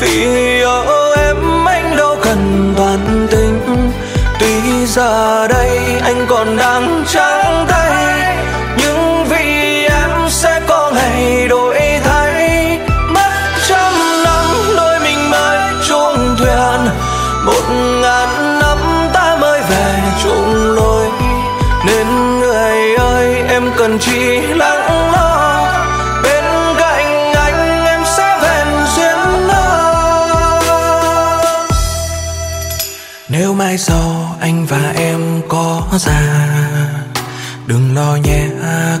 vì yêu em anh đâu cần toàn tình. Tuy giờ đây anh còn đang trắng tay, nhưng vì em sẽ có ngày đổi thay. Mất trăm năm đôi mình mới chung thuyền, một ngàn năm ta mới về chung lối. Nên người ơi, em cần chỉ lắng lo nếu mai sau anh và em có già, đừng lo nhé,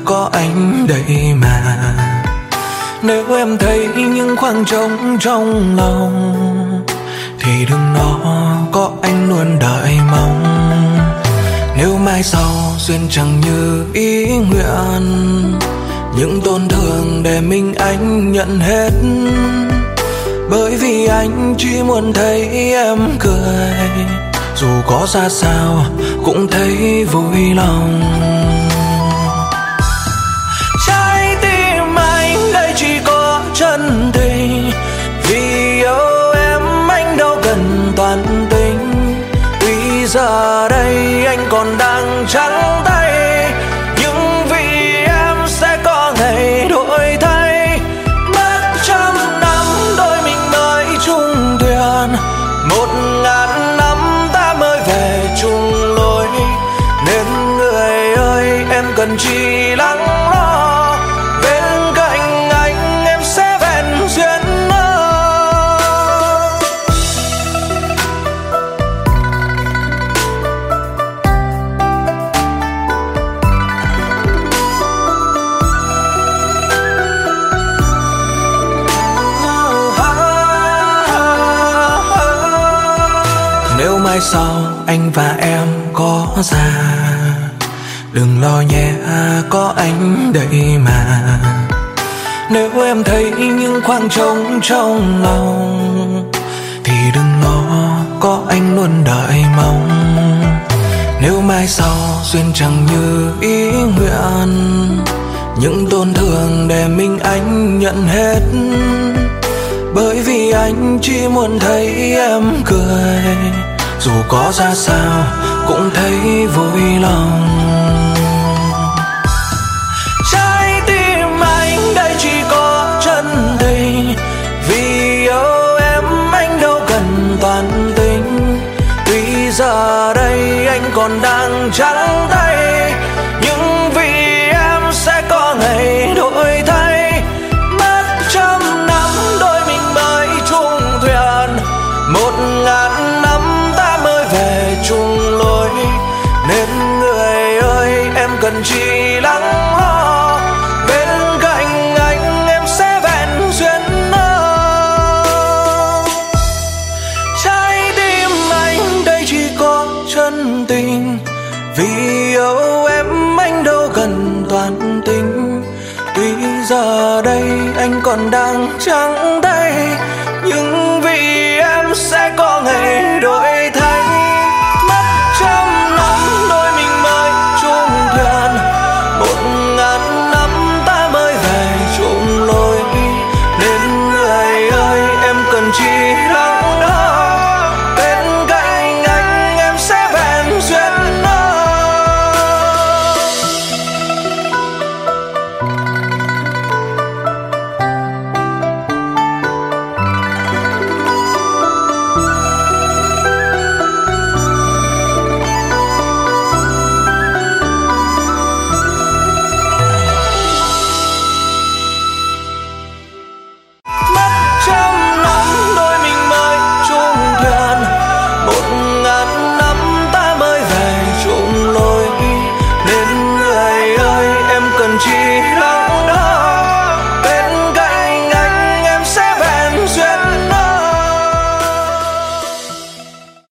có anh đây mà. Nếu em thấy những khoảng trống trong lòng, thì đừng lo, có anh luôn đợi mong. Nếu mai sau duyên chẳng như ý nguyện, những tổn thương để mình anh nhận hết bởi vì anh chỉ muốn thấy em cười. Dù có ra sao, cũng thấy vui lòng. Trái tim anh đây chỉ có chân tình. Vì yêu em, anh đâu cần toàn tình. Tuy giờ đây anh còn đang trắng tay. Cần chỉ lắng lo. Bên cạnh anh em sẽ vẹn duyên mơ nếu mai sau anh và em có già đừng lo nhé, có anh đây mà. Nếu em thấy những khoảng trống trong lòng, thì đừng lo, có anh luôn đợi mong. Nếu mai sau duyên chẳng như ý nguyện, những tổn thương để mình anh nhận hết. Bởi vì anh chỉ muốn thấy em cười, dù có ra sao cũng thấy vui lòng. Chân tình. Vì yêu em anh đâu cần toàn tình. Tuy giờ đây anh còn đang trắng tay, nhưng